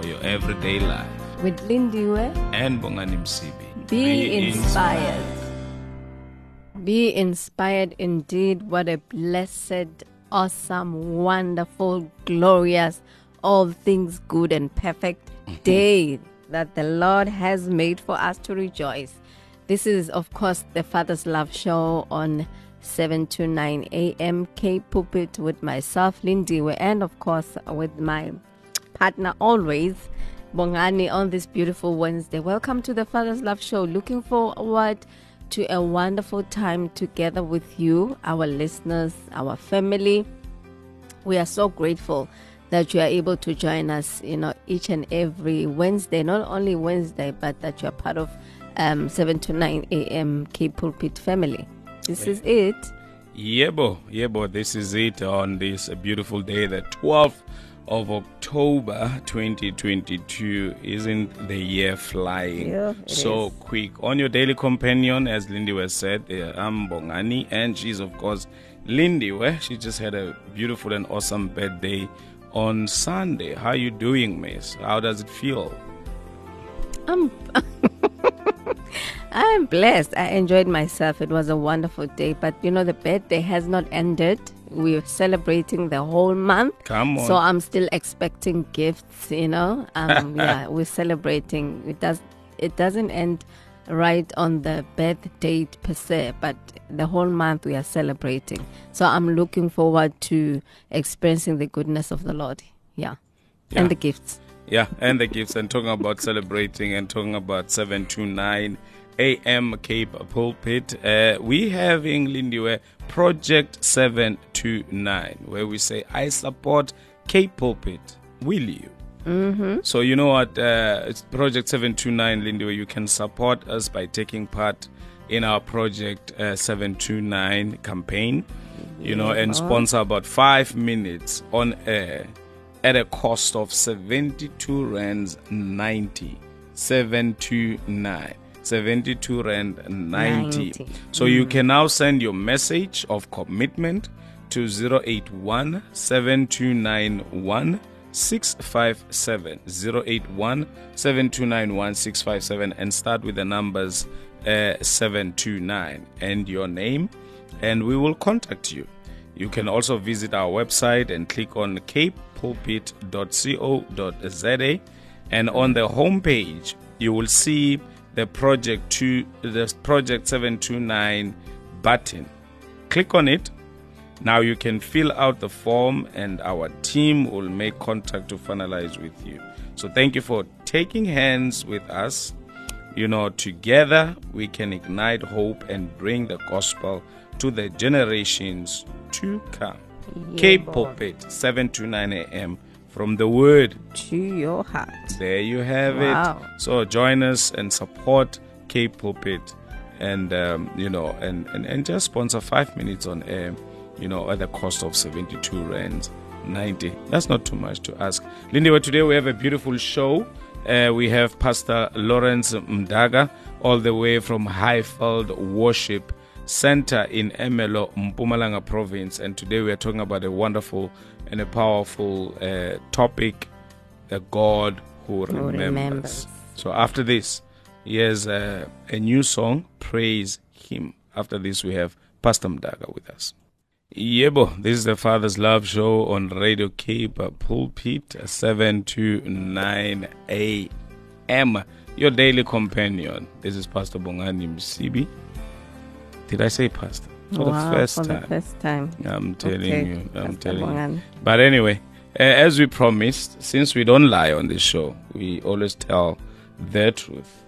for your everyday life. With Lindiwe, And Bongani Msibi. be, inspired. Be inspired indeed. What a blessed, awesome, wonderful, glorious, all things good and perfect mm-hmm. day that the Lord has made for us to rejoice. This is, of course, the Father's Love Show on 7 to 9 a.m. K Pulpit with myself, Lindiwe, and of course with my partner always, Bongani, on this beautiful Wednesday. Welcome to the Father's Love Show. Looking forward to a wonderful time together with you, our listeners, our family. We are so grateful that you are able to join us, you know, each and every Wednesday, not only Wednesday, but that you are part of um, 7 to 9 a.m. K Pulpit family. This is it. Yebo, yebo, this is it on this beautiful day, the 12th of October 2022. Isn't the year flying Yeah, so is. quick? On your daily companion, as Lindiwe said, uh, I'm Bongani, and she's, of course, Lindy. Where she just had a beautiful and awesome birthday on Sunday. How are you doing, miss? How does it feel? I'm I'm blessed. I enjoyed myself. It was a wonderful day. But you know, the birthday has not ended. We're celebrating the whole month. Come on. So I'm still expecting gifts, you know. Um yeah, we're celebrating. It does it doesn't end right on the birth date per se, but the whole month we are celebrating. So I'm looking forward to experiencing the goodness of the Lord. Yeah. Yeah. And the gifts. Yeah, and the gifts, and talking about celebrating and talking about 729 AM Cape Pulpit. Uh, we have in Lindiwe Project 729, where we say, I support Cape Pulpit. Will you? Mm-hmm. So, you know what? Uh, it's Project 729 Lindiwe. You can support us by taking part in our Project uh, 729 campaign, you know, and sponsor about five minutes on air at a cost of 72 rands 90 729 72 rand 90, 90. so you can now send your message of commitment to 081 7291 657 081 7291 657 and start with the numbers uh, 729 and your name and we will contact you. You can also visit our website and click on capepulpit.co.za and on the homepage you will see the project 2 the project 729 button. Click on it. Now you can fill out the form and our team will make contact to finalize with you. So thank you for taking hands with us. You know, together we can ignite hope and bring the gospel to the generations to come. Cape Pulpit, 7 to 9 a.m. from the word. To your heart. There you have Wow. it. So join us and support Cape Pulpit and, um, you know, and, and, and just sponsor five minutes on air, you know, at the cost of 72 rands. 90. That's not too much to ask. Lindy, today we have a beautiful show. Uh, we have Pastor Lawrence Mdaka, all the way from Highveld Worship Center in Ermelo, Mpumalanga Province. And today we are talking about a wonderful and a powerful uh, topic the God who remembers. remembers. So after this, here's uh, a new song, Praise Him. After this, we have Pastor Mdaka with us. Yebo, this is the Father's Love Show on Radio Cape Pulpit, 7 to 9 a.m. Your daily companion. This is Pastor Bongani Msibi. Did I say Pastor? For wow, the first for time. the first time. I'm telling Okay, you. I'm telling you. But anyway, uh, as we promised, since we don't lie on this show, we always tell the truth.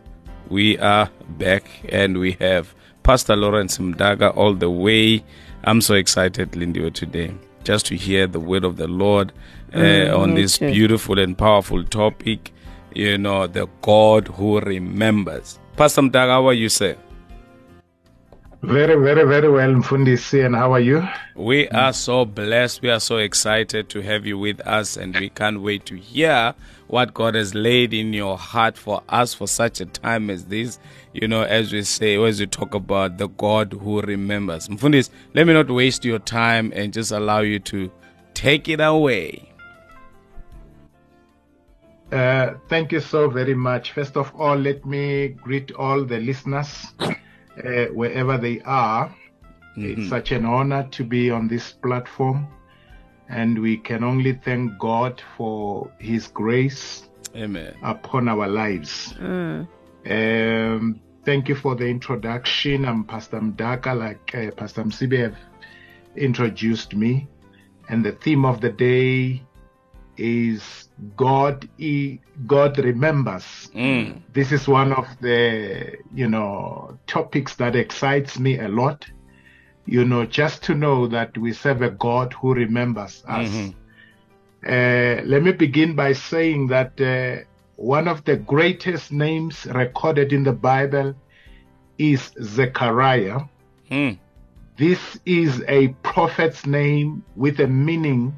We are back and we have Pastor Lawrence Mdaka all the way. I'm so excited, Lindy, today. just to hear the word of the Lord uh, Mm, on this too. beautiful and powerful topic. You know, the God who remembers. Pastor Mdaka, how are you, sir? Very, very, very well, Mfundisi. And how are you? We are so blessed. We are so excited to have you with us, and we can't wait to hear what God has laid in your heart for us for such a time as this. You know, as we say, as we talk about the God who remembers. Mfundis, let me not waste your time and just allow you to take it away. Uh, thank you so very much. First of all, let me greet all the listeners uh, wherever they are. It's such an honor to be on this platform, and we can only thank God for His grace Amen. upon our lives. Um, thank you for the introduction. I'm Pastor Mdaka, like uh, Pastor Msibi have introduced me. And the theme of the day is God, e- God remembers. Mm. This is one of the, you know, topics that excites me a lot. You know, just to know that we serve a God who remembers us. Mhm. Uh, let me begin by saying that uh, one of the greatest names recorded in the Bible is Zechariah. Mm. This is a prophet's name with a meaning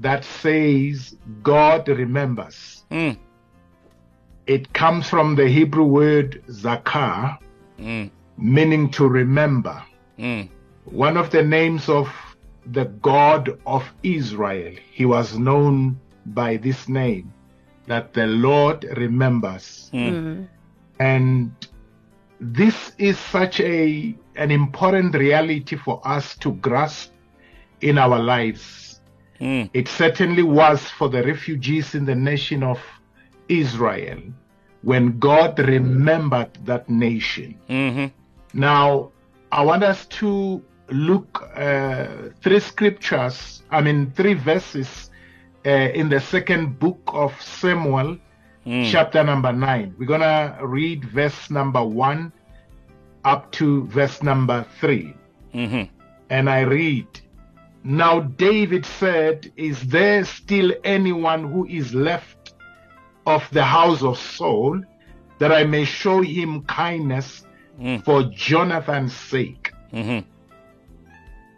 that says God remembers. Mm. It comes from the Hebrew word zakar, Mm. meaning to remember. Mm. One of the names of the God of Israel, he was known by this name, that the Lord remembers. Mm. And this is such a an important reality for us to grasp in our lives. Mm. It certainly was for the refugees in the nation of Israel when God remembered that nation. Mhm. Now, I want us to look uh, three scriptures, I mean, three verses uh, in the second book of Samuel, Mm. chapter number nine. We're going to read verse number one up to verse number three. Mhm. And I read, Now David said, Is there still anyone who is left of the house of Saul that I may show him kindness Mm. for Jonathan's sake? Mhm.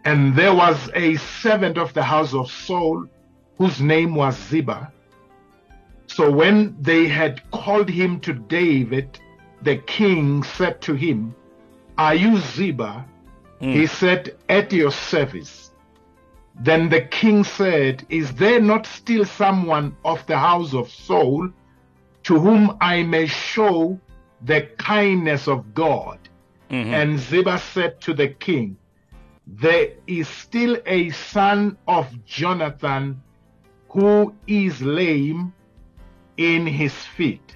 And there was a servant of the house of Saul whose name was Ziba. So when they had called him to David, the king said to him, Are you Ziba? He said, At your service. Then the king said, Is there not still someone of the house of Saul to whom I may show the kindness of God? Mhm. And Ziba said to the king, There is still a son of Jonathan who is lame in his feet.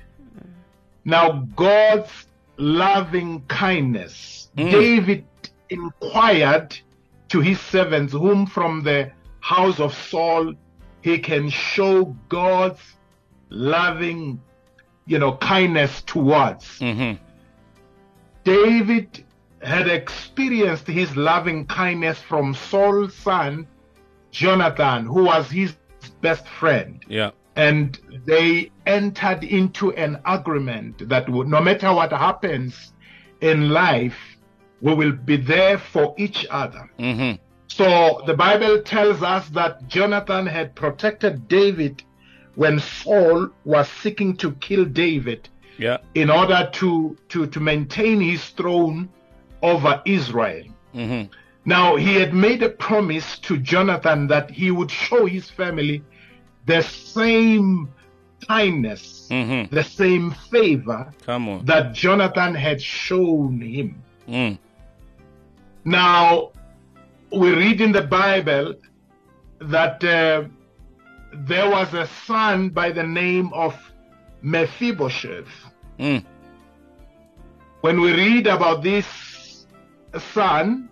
Now, God's loving kindness, Mm. David inquired to his servants, whom from the house of Saul he can show God's loving, you know, kindness towards. Mhm. David had experienced his loving kindness from Saul's son, Jonathan, who was his best friend. Yeah. And they entered into an agreement that no matter what happens in life, we will be there for each other. Mhm. So the Bible tells us that Jonathan had protected David when Saul was seeking to kill David Yeah. in order to, to, to maintain his throne over Israel. Mhm. Now, he had made a promise to Jonathan that he would show his family the same kindness, Mhm. the same favor that Jonathan had shown him. Mm. Now, we read in the Bible that uh, there was a son by the name of Mephibosheth. Mm. When we read about this son,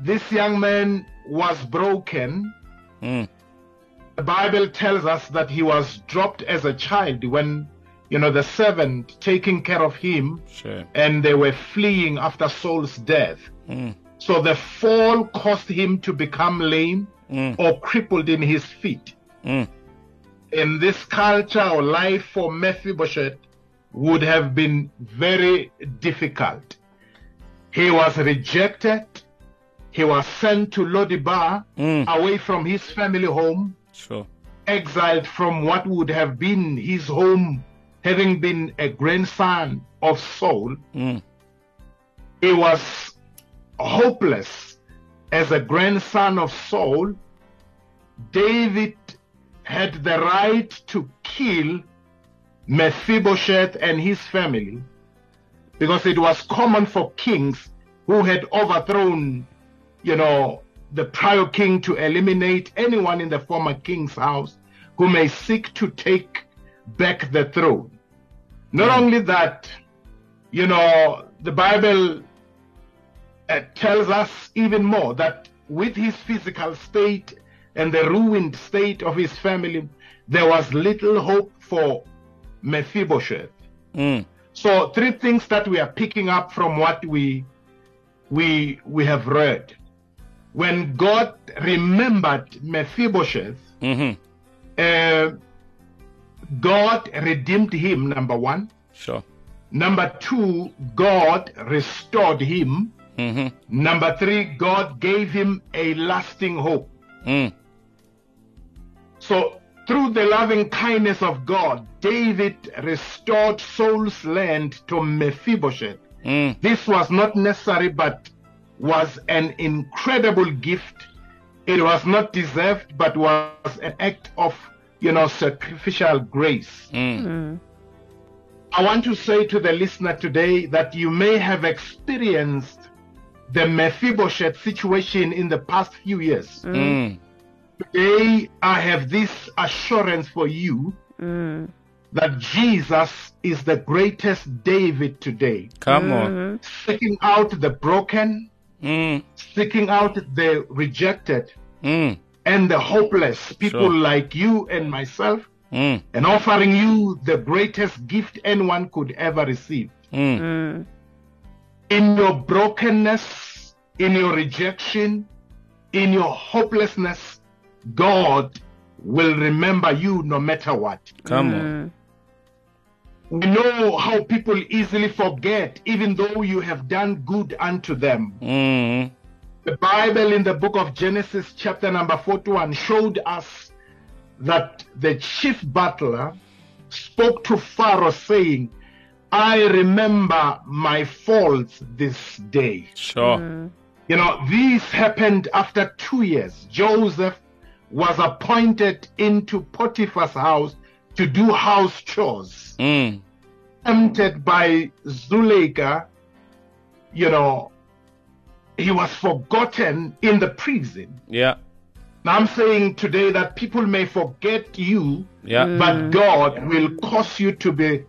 this young man was broken. Mm. The Bible tells us that he was dropped as a child when, you know, the servant taking care of him Sure. and they were fleeing after Saul's death. Mm. So the fall caused him to become lame Mm. or crippled in his feet. Mm. In this culture or life for Mephibosheth would have been very difficult. He was rejected. He was sent to Lodebar, Mm. away from his family home, Sure. exiled from what would have been his home, having been a grandson of Saul. Mm. He was hopeless as a grandson of Saul. David had the right to kill Mephibosheth and his family because it was common for kings who had overthrown, you know, the prior king to eliminate anyone in the former king's house who may seek to take back the throne. Not only that, you know, the Bible uh, tells us even more that with his physical state and the ruined state of his family, there was little hope for Mephibosheth. Mm. So three things that we are picking up from what we we we have read. When God remembered Mephibosheth, Mm-hmm. uh, God redeemed him. Number one. Sure. Number two, God restored him. Mm-hmm. Number three, God gave him a lasting hope. Mm. So, through the loving kindness of God, David restored Saul's land to Mephibosheth. Mm. This was not necessary, but was an incredible gift. It was not deserved, but was an act of, you know, sacrificial grace. Mm. I want to say to the listener today that you may have experienced the Mephibosheth situation in the past few years. Mm. Today, I have this assurance for you Mm. that Jesus is the greatest David today, Come on. seeking out the broken, Mm. seeking out the rejected Mm. And the hopeless, people Sure. like you and myself, Mm. and offering you the greatest gift anyone could ever receive. Mm. In your brokenness, in your rejection, in your hopelessness, God will remember you no matter what. Come on. We know how people easily forget, even though you have done good unto them. Mm. The Bible in the book of Genesis, chapter number 41, showed us that the chief butler spoke to Pharaoh, saying, I remember my faults this day. Sure. Mm. You know, this happened after two years. Joseph was appointed into Potiphar's house to do house chores. Mm. Tempted by Zuleika, you know, he was forgotten in the prison. Yeah. Now I'm saying today that people may forget you, Yeah. but God will cause you to be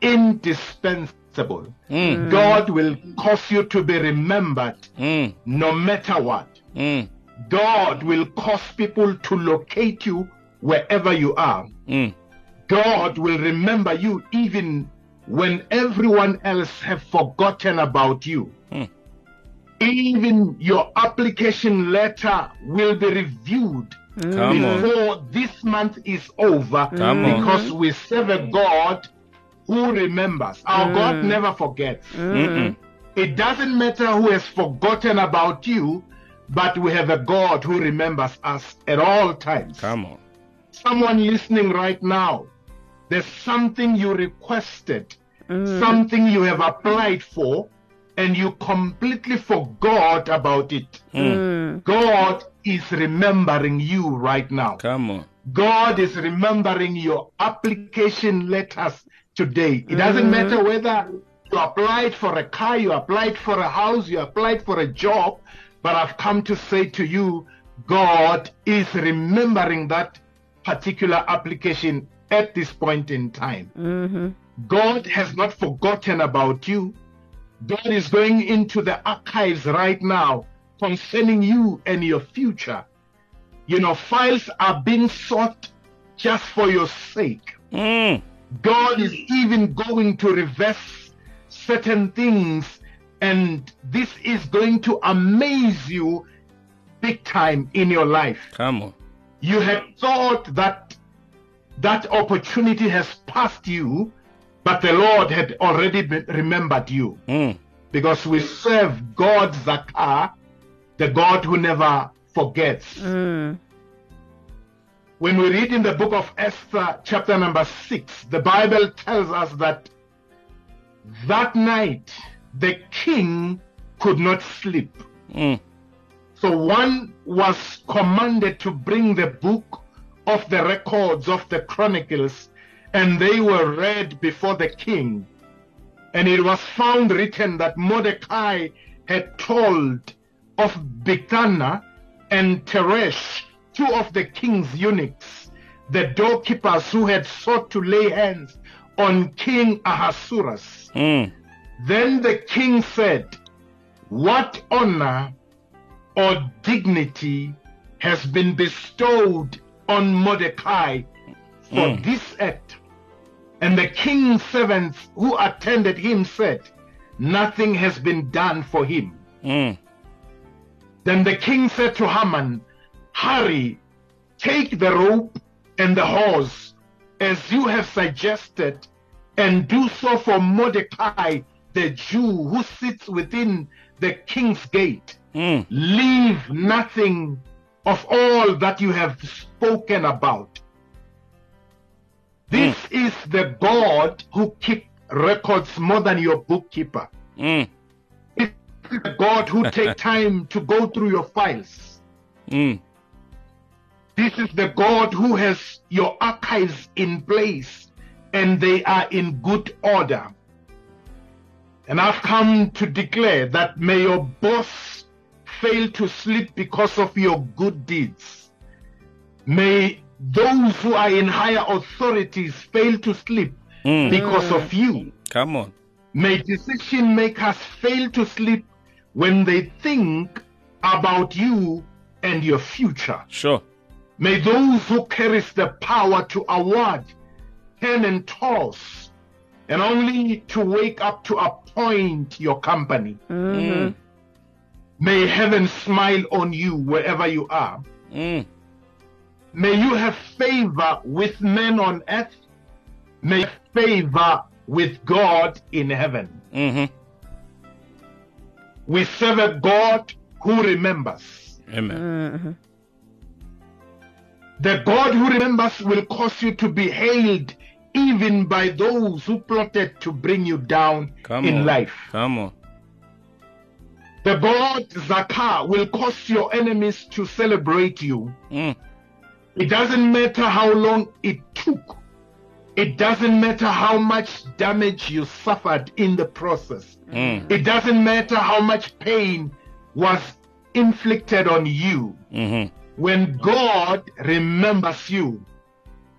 indispensable. Mm. God will cause you to be remembered Mm. no matter what. Mm. God will cause people to locate you wherever you are. Mm. God will remember you even when everyone else have forgotten about you. Even your application letter will be reviewed mm. Come on. before this month is over Come on. because we serve a God who remembers. Our mm. God never forgets. Mm-mm. It doesn't matter who has forgotten about you, but we have a God who remembers us at all times. Come on. Someone listening right now, there's something you requested, mm. something you have applied for, and you completely forgot about it. Mm. God is remembering you right now. Come on. God is remembering your application letters today. It doesn't matter whether you applied for a car, you applied for a house, you applied for a job, but I've come to say to you, God is remembering that particular application at this point in time. Mm-hmm. God has not forgotten about you. God is going into the archives right now concerning you and your future. You know, files are being sought just for your sake. Mm. God is even going to reverse certain things And this is going to amaze you big time in your life. Come on. You had thought that that opportunity has passed you, but the Lord had already be- remembered you Mm. because we serve God Zakah, the God who never forgets. Mm. When we read in the book of Esther, chapter number six, the Bible tells us that that night the king could not sleep. Mm. So one was commanded to bring the book of the records of the chronicles, and they were read before the king. And it was found written that Mordecai had told of Bigthana and Teresh, two of the king's eunuchs, the doorkeepers who had sought to lay hands on King Ahasuerus. Mm. Then the king said, What honor or dignity has been bestowed on Mordecai for Mm. this act? And the king's servants who attended him said, Nothing has been done for him. Mm. Then the king said to Haman, Hurry, take the rope and the horse, as you have suggested, and do so for Mordecai, the Jew who sits within the king's gate. Mm. Leave nothing of all that you have spoken about. This is the God who keeps records more than your bookkeeper. Mm. It's the God who take time to go through your files. Mm. This is the God who has your archives in place and they are in good order. And I've come to declare that may your boss fail to sleep because of your good deeds. May those who are in higher authorities fail to sleep Mm. because of you. Come on. May decision makers fail to sleep when they think about you and your future. Sure. May those who carries the power to award, turn and toss, and only to wake up to appoint your company. Mm. May heaven smile on you wherever you are. Mm. May you have favor with men on earth. May favor with God in heaven. hmm We serve a God who remembers. Amen. Mhm. The God who remembers will cause you to be hailed even by those who plotted to bring you down Come in on. life. Come on. The God Zakah will cause your enemies to celebrate you. Mm. It doesn't matter how long it took. It doesn't matter how much damage you suffered in the process. Mm. It doesn't matter how much pain was inflicted on you. hmm when God remembers you,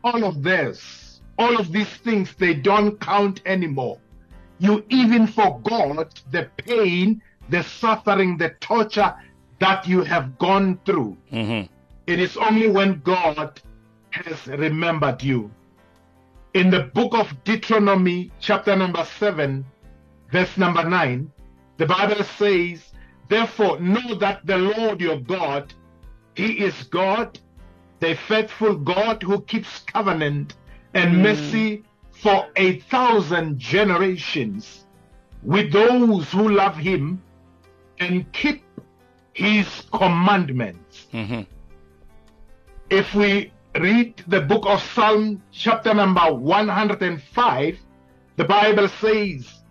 all of this, all of these things, they don't count anymore. You even forgot the pain, the suffering, the torture that you have gone through. hmm It is only when God has remembered you. In the book of Deuteronomy, chapter number 7, verse number 9, the Bible says, Therefore, know that the Lord your God, He is God, the faithful God who keeps covenant and mercy for a thousand generations with those who love Him and keep His commandments. Hmm if we read the book of Psalm, chapter number 105, the Bible says,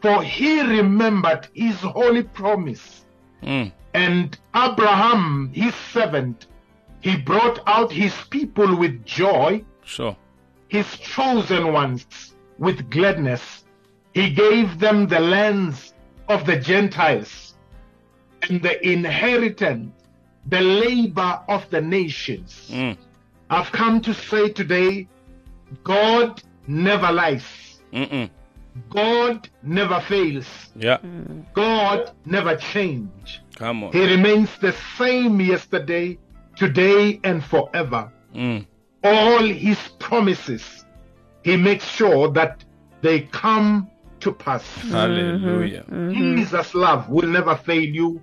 For he remembered his holy promise, Mm. and Abraham, his servant, he brought out his people with joy, Sure. his chosen ones with gladness. He gave them the lands of the Gentiles and the inheritance, the labor of the nations. Mm. I've come to say today, God never lies. Mm-mm. God never fails. Yeah. God never change. Come on. He remains the same yesterday, today, and forever. Mm. All his promises, he makes sure that they come to pass. Hallelujah. Jesus' love will never fail you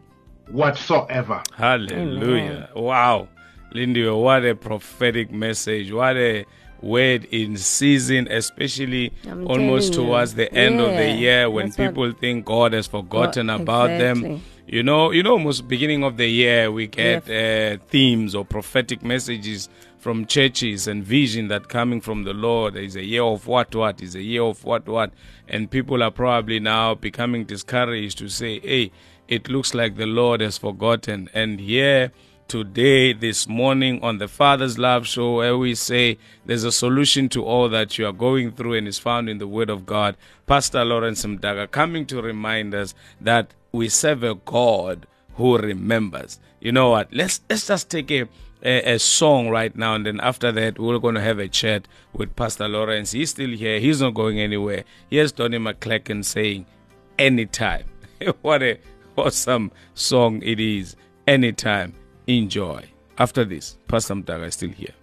whatsoever. Hallelujah. Wow. Lindy, what a prophetic message. What a word in season, especially I'm almost towards the end of the year when that's what- people think God has forgotten Well, about them. You know, you know, almost beginning of the year we get uh, themes or prophetic messages from churches and vision that coming from the Lord. Is a year of what what is a year of what what, and people are probably now becoming discouraged to say, "Hey, it looks like the Lord has forgotten." And here today, this morning on the Father's Love Show, where we say there's a solution to all that you are going through and is found in the Word of God. Pastor Lawrence Mdaka coming to remind us that we serve a God who remembers. You know what? Let's let's just take a a, a song right now, and then after that, we're going to have a chat with Pastor Lawrence. He's still here. He's not going anywhere. Here's Donnie McClurkin saying, "Anytime." what a awesome song it is. Anytime, enjoy. After this, Pastor Mdaka is still here.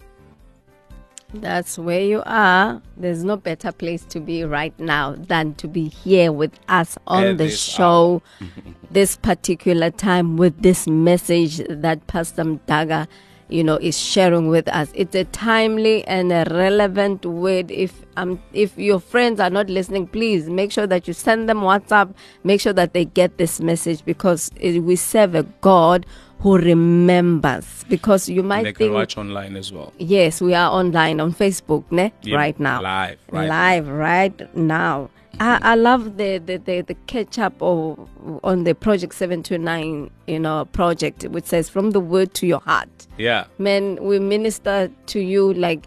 That's where you are. There's no better place to be right now than to be here with us on the show this particular time with this message that Pastor Mdaka, you know, is sharing with us. It's a timely and a relevant word. If um if your friends are not listening, please make sure that you send them WhatsApp. Make sure that they get this message because it, we serve a God who remembers. Because you And might they can watch online as well. Yes, we are online on Facebook, ne? Yeah, right now. live, right live, right now. I, I love the, the, the, the catch up of, on the Project 729, you know, project, which says from the word to your heart. Yeah. Man, we minister to you like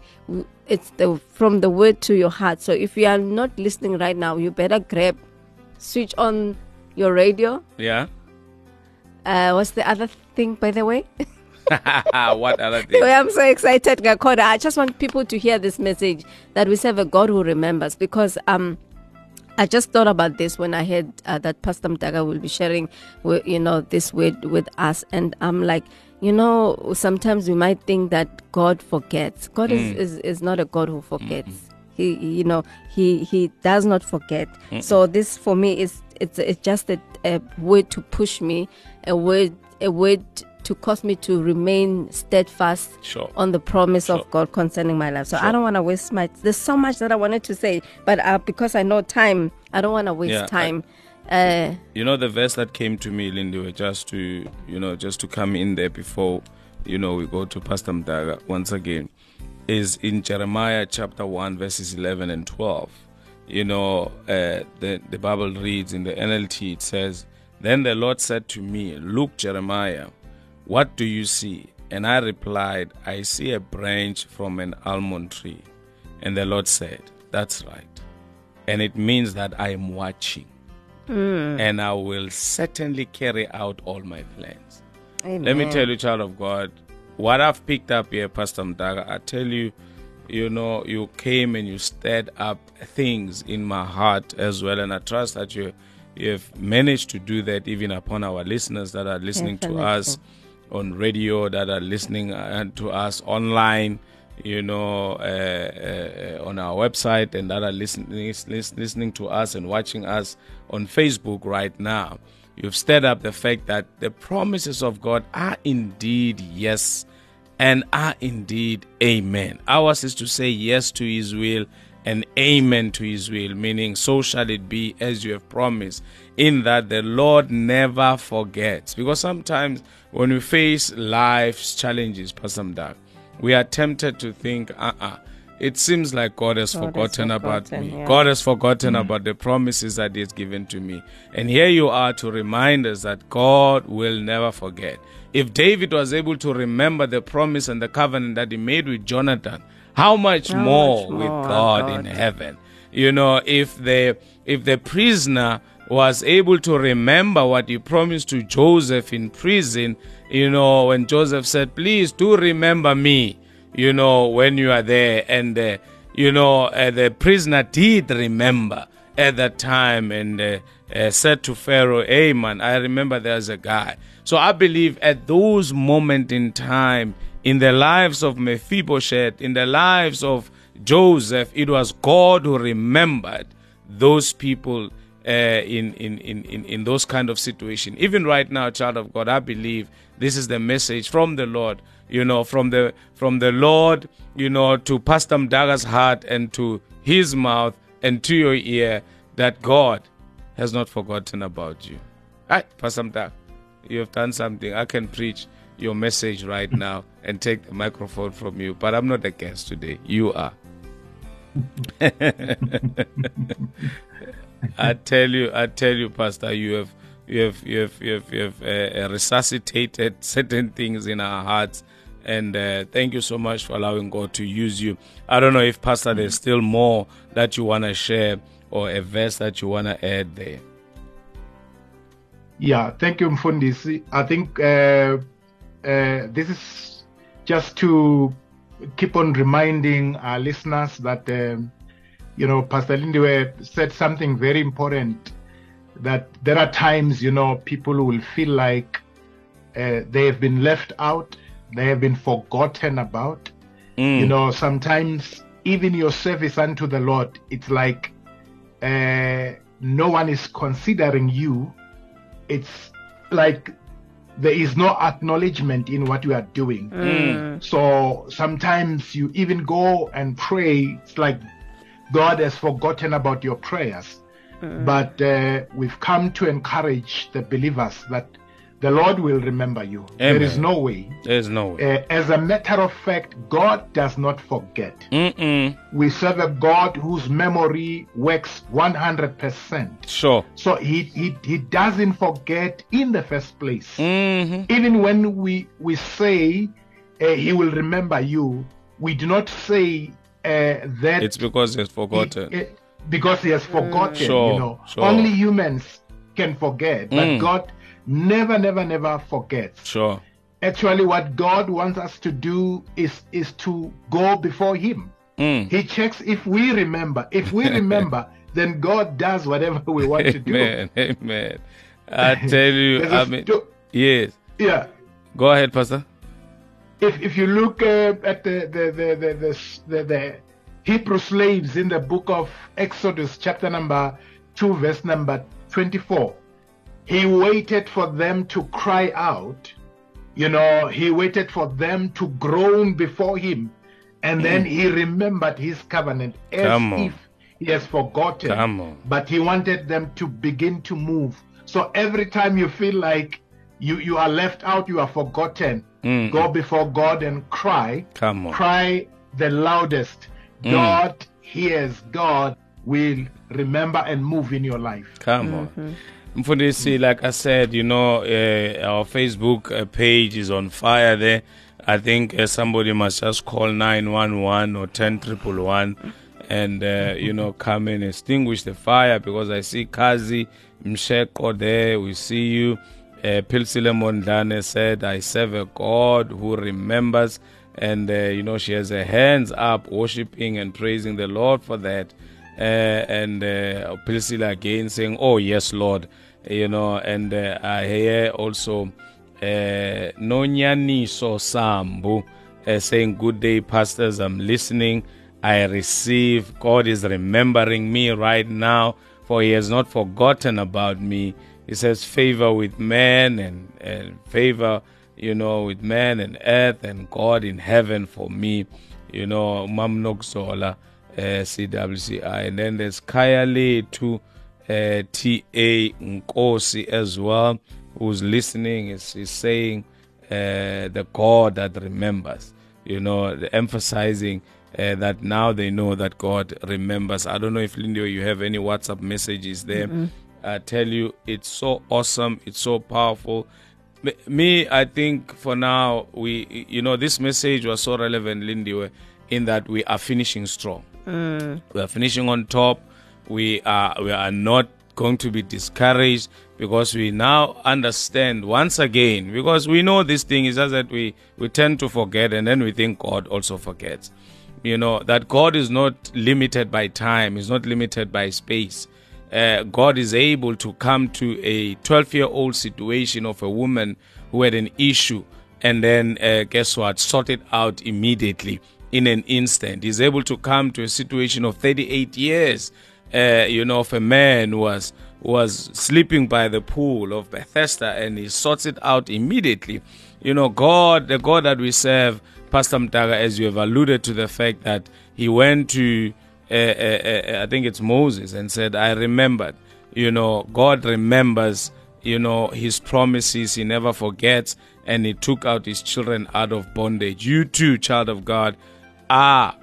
it's the from the word to your heart. So if you are not listening right now, you better grab, switch on your radio. Yeah. Uh, what's the other thing, by the way? what other thing? I'm so excited, Gakoda. I just want people to hear this message that we serve a God who remembers because um I just thought about this when I heard uh, that Pastor Mdaka will be sharing, wi- you know, this word with us, and I'm like, you know, sometimes we might think that God forgets. God is, is is not a God who forgets. He, you know, he he does not forget. So this for me is it's it's just a, a word to push me, a word a word to cause me to remain steadfast Sure. on the promise Sure. of God concerning my life. So I don't want to waste my. There's so much that I wanted to say, but uh, because I know time, I don't want to waste Yeah, I- time. uh, You know the verse that came to me, Lindy, just to you know, just to come in there before you know we go to Pastor Mdaka once again, is in Jeremiah chapter one, verses eleven and twelve. You know, uh, the the Bible reads in the NLT. It says, "Then the Lord said to me, Look, Jeremiah, what do you see?" And I replied, I see a branch from an almond tree. And the Lord said, That's right. And it means that I am watching and I will certainly carry out all my plans. Let me tell you, child of God, what I've picked up here, Pastor Mdaka, I tell you, you know, you came and you stirred up things in my heart as well, and I trust that you you have managed to do that even upon our listeners that are listening to Definitely. us on radio, that are listening uh, to us online, you know, uh, uh, on our website, and that are listening listening to us and watching us on Facebook right now. You've stirred up the fact that the promises of God are indeed yes and are indeed amen. Ours is to say yes to his will and amen to his will, meaning so shall it be as you have promised, in that the Lord never forgets. Because sometimes when we face life's challenges, Pastor Mdak, we are tempted to think, uh uh it seems like God has God has forgotten about me. yeah. God has forgotten about the promises that He has given to me. And here you are to remind us that God will never forget. If David was able to remember the promise and the covenant that he made with Jonathan, how much How more much with more, oh God, in heaven? You know, if the if the prisoner was able to remember what he promised to Joseph in prison, you know, when Joseph said, "Please do remember me," you know, when you are there, and uh, you know, uh, the prisoner did remember at that time and uh, uh, said to Pharaoh, Hey man, I remember there's a guy. So I believe at those moments in time, in the lives of Mephibosheth, in the lives of Joseph, it was God who remembered those people uh, in, in, in, in, in those kind of situation. Even right now, child of God, I believe this is the message from the Lord, you know, from the from the Lord, you know, to Pastor Mdaka's heart and to his mouth and to your ear that God has not forgotten about you. Hi, Pastor Mdaka, you have done something. I can preach your message right now and take the microphone from you, but I'm not a guest today. You are. I tell you, I tell you, Pastor, you have, you have, you have, you have, you have uh, resuscitated certain things in our hearts, and uh, thank you so much for allowing God to use you. I don't know if, Pastor, there's still more that you want to share or a verse that you want to add there. Yeah, thank you, Mfundisi. I think uh, uh, this is just to keep on reminding our listeners that. Um, you know, Pastor Lindiwe said something very important that there are times, you know, people will feel like uh, they have been left out, they have been forgotten about. Mm. You know, sometimes even your service unto the Lord, it's like uh, no one is considering you. It's like there is no acknowledgement in what you are doing. Mm. So sometimes you even go and pray. It's like God has forgotten about your prayers. But uh, we've come to encourage the believers that the Lord will remember you. There is no way. There's no way. Uh, as a matter of fact, God does not forget. Mm-mm. We serve a God whose memory works 100%. Sure. So he, he, he doesn't forget in the first place. Mm-hmm. Even when we, we say uh, he will remember you, we do not say uh, that It's because he has forgotten. he- because he has forgotten. Sure, you know, sure. only humans can forget, but Mm. God never, never, never forget. Sure. Actually, what God wants us to do is is to go before Him. Mm. He checks if we remember. If we remember, then God does whatever we want to do. Amen. Amen. I tell you, I mean, sto- yes. yeah. Go ahead, Pastor. if if you look uh, at the the the the, the, the the Hebrew slaves in the book of Exodus, chapter number two, verse number twenty-four, he waited for them to cry out. You know, he waited for them to groan before him, and then he remembered his covenant as Come on. if he has forgotten. Come on. But he wanted them to begin to move. So every time you feel like you, you are left out, you are forgotten, Mm. go before God and cry. Come on. Cry the loudest. Mm. God hears, God will remember and move in your life. Come on. Mfundisi, like I said, you know, uh, our Facebook uh, page is on fire there. I think uh, somebody must just call 911 or 10111 and, uh, you know, come and extinguish the fire because I see Kazi Msheko there. We see you. Uh, Pilsile Mondlane said, I serve a God who remembers. And, uh, you know, she has her hands up, worshiping and praising the Lord for that and uh, Priscilla again saying, "Oh yes, Lord," you know, and uh, I hear also uh, Nonyaniso Sambu saying, "Good day, pastors. I'm listening. I receive. God is remembering me right now, for He has not forgotten about me." He says, "Favor with man and, and favor." You know, with man and earth and God in heaven for me, you know, Mam Nokzola, uh, CWCI. And then there's Kaya Lee to uh, TA Nkosi as well, who's listening, is, is saying uh, the God that remembers, you know, the emphasizing uh, that now they know that God remembers. I don't know if Lindio, you have any WhatsApp messages there. I tell you, it's so awesome, it's so powerful. Me- Me, I think for now, we, you know, this message was so relevant, Lindy, in that we are finishing strong. We are finishing on top. We are we are not going to be discouraged because we now understand once again because we know this thing is just that we we tend to forget and then we think God also forgets. You know that God is not limited by time. He's not limited by space. Uh, God is able to come to a 12 year old situation of a woman who had an issue and then uh, guess what sort it out immediately in an instant he's able to come to a situation of 38 years uh, you know of a man who was was sleeping by the pool of Bethesda and he sorts it out immediately. You know, God, the God that we serve, Pastor Mdaka, as you have alluded to the fact that he went to, uh, uh, uh, I think it's Moses, and said, I remembered. You know, God remembers, you know, his promises, he never forgets, and he took out his children out of bondage. You too, child of God, are,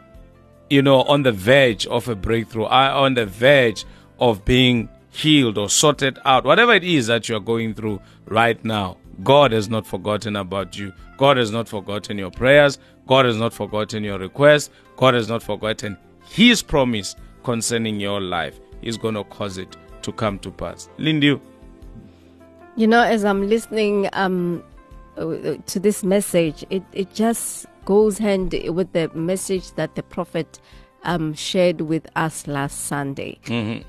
you know, on the verge of a breakthrough, are on the verge of being healed or sorted out, whatever it is that you're going through right now, God has not forgotten about you. God has not forgotten your prayers. God has not forgotten your requests. God has not forgotten His promise concerning your life. He's going to cause it to come to pass. Lindy. You know, as I'm listening um, to this message, it, it just goes hand with the message that the prophet um, shared with us last Sunday. Mm-hmm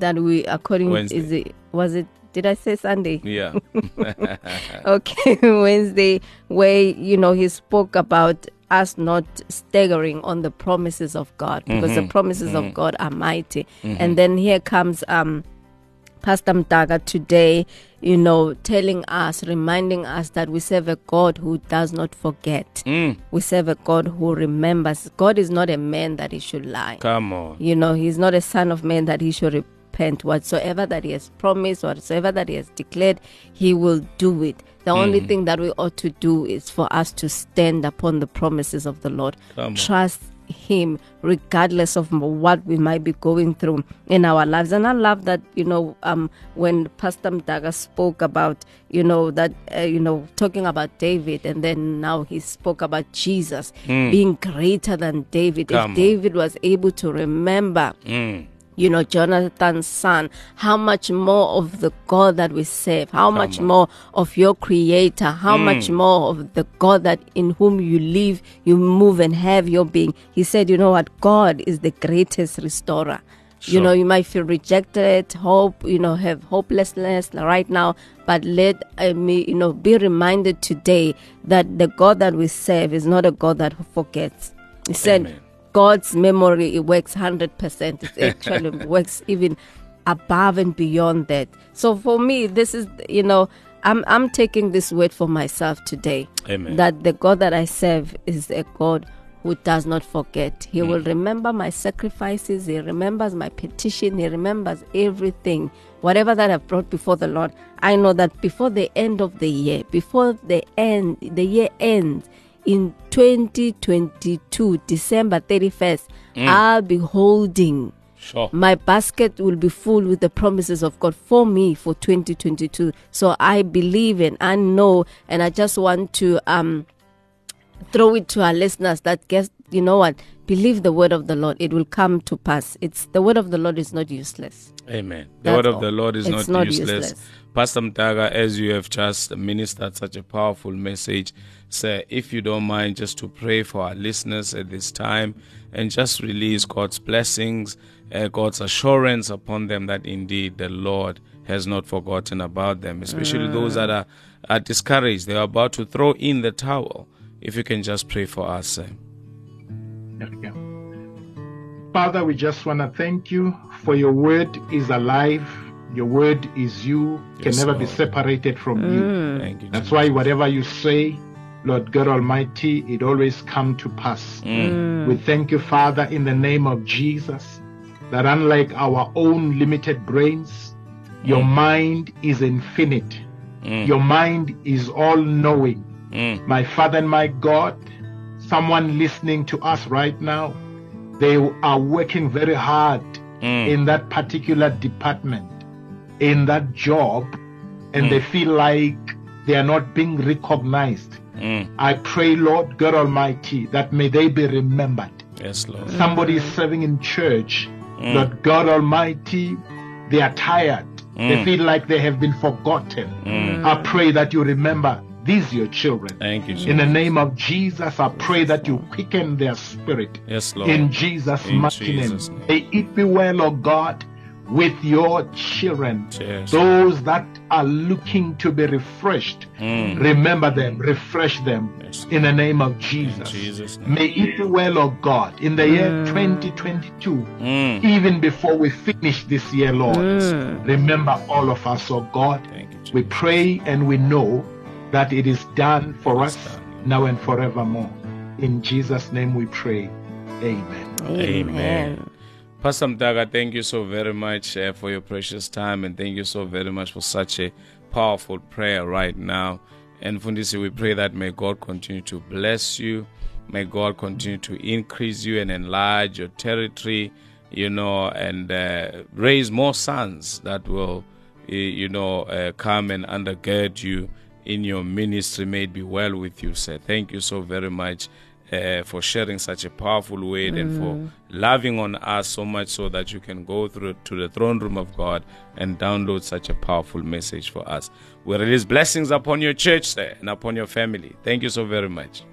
that we according Wednesday. is it was it did I say Sunday? Yeah. okay, Wednesday, where you know he spoke about us not staggering on the promises of God because Mm-hmm. the promises of God are mighty. And then here comes um Pastor Mdaka today, you know, telling us, reminding us that we serve a God who does not forget. Mm. We serve a God who remembers. God is not a man that he should lie. Come on. You know, he's not a son of man that he should repent. Whatsoever that he has promised, whatsoever that he has declared, he will do it. The only thing that we ought to do is for us to stand upon the promises of the Lord. Come on. Trust him regardless of what we might be going through in our lives and i love that you know um when pastor Mdaka spoke about you know that uh, you know talking about david and then now he spoke about jesus being greater than david. Come if david was able to remember Mm. You know, Jonathan's son, how much more of the God that we serve, how much on. more of your creator, how much more of the God that in whom you live, you move and have your being. He said, you know what, God is the greatest restorer. You know, you might feel rejected, hope, you know, have hopelessness right now, but let uh, me, you know, be reminded today that the God that we serve is not a God that forgets. He said, Amen. God's memory it works hundred percent. It actually works even above and beyond that. So for me, this is you know, I'm I'm taking this word for myself today. Amen. That the God that I serve is a God who does not forget. He Hmm. will remember my sacrifices. He remembers my petition. He remembers everything. Whatever that I've brought before the Lord, I know that before the end of the year, before the end, the year ends in 2022, December 31st, I'll be holding Sure. my basket will be full with the promises of God for me for 2022. So I believe and I know, and I just want to um throw it to our listeners that guess you know what believe the word of the lord it will come to pass it's the word of the lord is not useless Amen. The That's word of all. the Lord is not, not useless. useless. Pastor Mdaka, as you have just ministered such a powerful message, sir, if you don't mind just to pray for our listeners at this time and just release God's blessings, uh, God's assurance upon them that indeed the Lord has not forgotten about them, especially those that are, are discouraged. They are about to throw in the towel. If you can just pray for us, sir. There we go. Father, we just want to thank you for your word is alive. Your word is you, can Yes, never be separated from you. Mm. Thank you. That's why whatever you say, Lord God Almighty, it always come to pass. Mm. Mm. We thank you, Father, in the name of Jesus, that unlike our own limited brains, your mind is infinite. Your mind is all knowing. Mm. My Father and my God, someone listening to us right now, they are working very hard Mm. in that particular department, in that job, and Mm. they feel like they are not being recognized. Mm. I pray, Lord God Almighty, that may they be remembered. Yes, Lord. Somebody is serving in church, Mm. Lord God Almighty, they are tired. They Mm. feel like they have been forgotten. Mm. I pray that you remember these your children. Thank you, In the name of Jesus, I pray that you quicken their spirit. Yes, Lord. In Jesus' In mighty Jesus' name. name. May it be well, O God, with your children. Cheers. Those that are looking to be refreshed, remember them, refresh them Mm. Yes. in the name of Jesus. Jesus' name. May it be well, oh God, in the year 2022, Mm. even before we finish this year, Lord. Remember all of us, oh God. Thank you, Jesus. We pray and we know that it is done for us done. now and forevermore. In Jesus' name we pray. Amen. Amen. Pastor Mdaka, thank you so very much uh, for your precious time and thank you so very much for such a powerful prayer right now. And Fundisi, we pray that may God continue to bless you. May God continue to increase you and enlarge your territory, you know, and uh, raise more sons that will, y- you know, uh, come and undergird you in your ministry. May it be well with you, sir. Thank you so very much uh, for sharing such a powerful word and for loving on us so much so that you can go through to the throne room of God and download such a powerful message for us. We release blessings upon your church sir, and upon your family. Thank you so very much.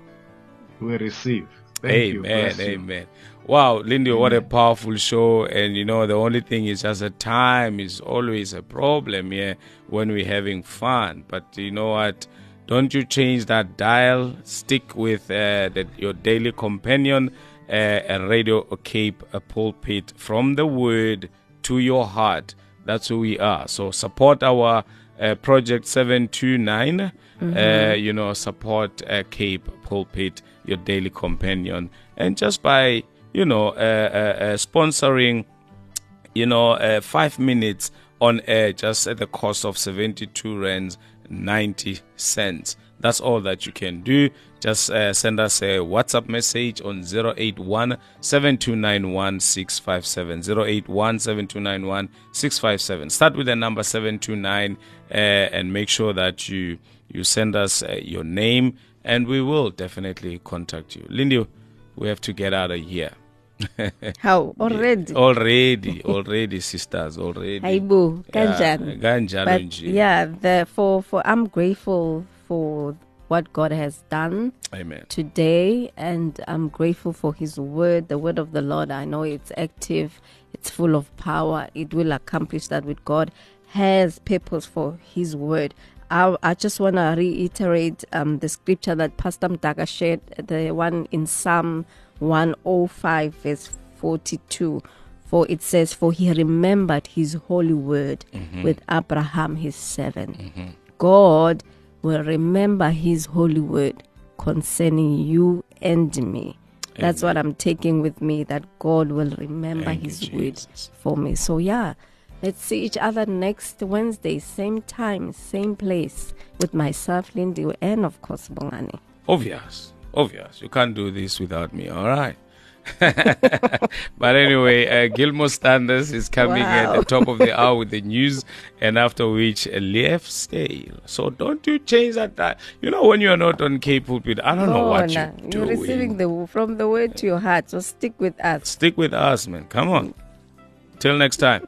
We receive. Thank you. amen. You. Amen. Wow, Lindy, what a powerful show. And you know, the only thing is just that time is always a problem here when we're having fun. But you know what? Don't you change that dial. Stick with uh, the, your daily companion, uh, a radio Cape, a pulpit from the word to your heart. That's who we are. So support our uh, project 729 uh, you know support uh, cape pulpit your daily companion and just by you know uh, uh, uh, sponsoring you know uh, five minutes on air just at the cost of 72 rands 90 cents. That's all that you can do. Just uh, send us a whatsapp message on 081 7291 657 081 7291 657 start with the number 729 uh, and make sure that you you send us uh, your name and we will definitely contact you. Lindy we have to get out of here How already? already already sisters already Hayibo, Yeah, kanjani? kanjalo nje. yeah, the, for for I'm grateful for what God has done amen today, and I'm grateful for His word, the word of the Lord. I know it's active, it's full of power. It will accomplish that with God has purpose for His word. I, I just want to reiterate um, the scripture that Pastor Mdaka shared, the one in Psalm 105, verse 42. For it says, For he remembered his holy word with Abraham his servant. God will remember his holy word concerning you and me. That's what I'm taking with me, that God will remember Thank his word for me. So, yeah, let's see each other next Wednesday, same time, same place, with myself, Lindy, and of course, Bongani. obvious obvious you can't do this without me all right but anyway, uh, Gilmore Standards is coming at the top of the hour with the news, and after which uh, Leif Stale. So don't you change that. Time. You know, when you are not on Cape Pulpit, I don't know what you're you're doing. receiving the from the word to your heart. So stick with us. Stick with us, man. Come on. Till next time,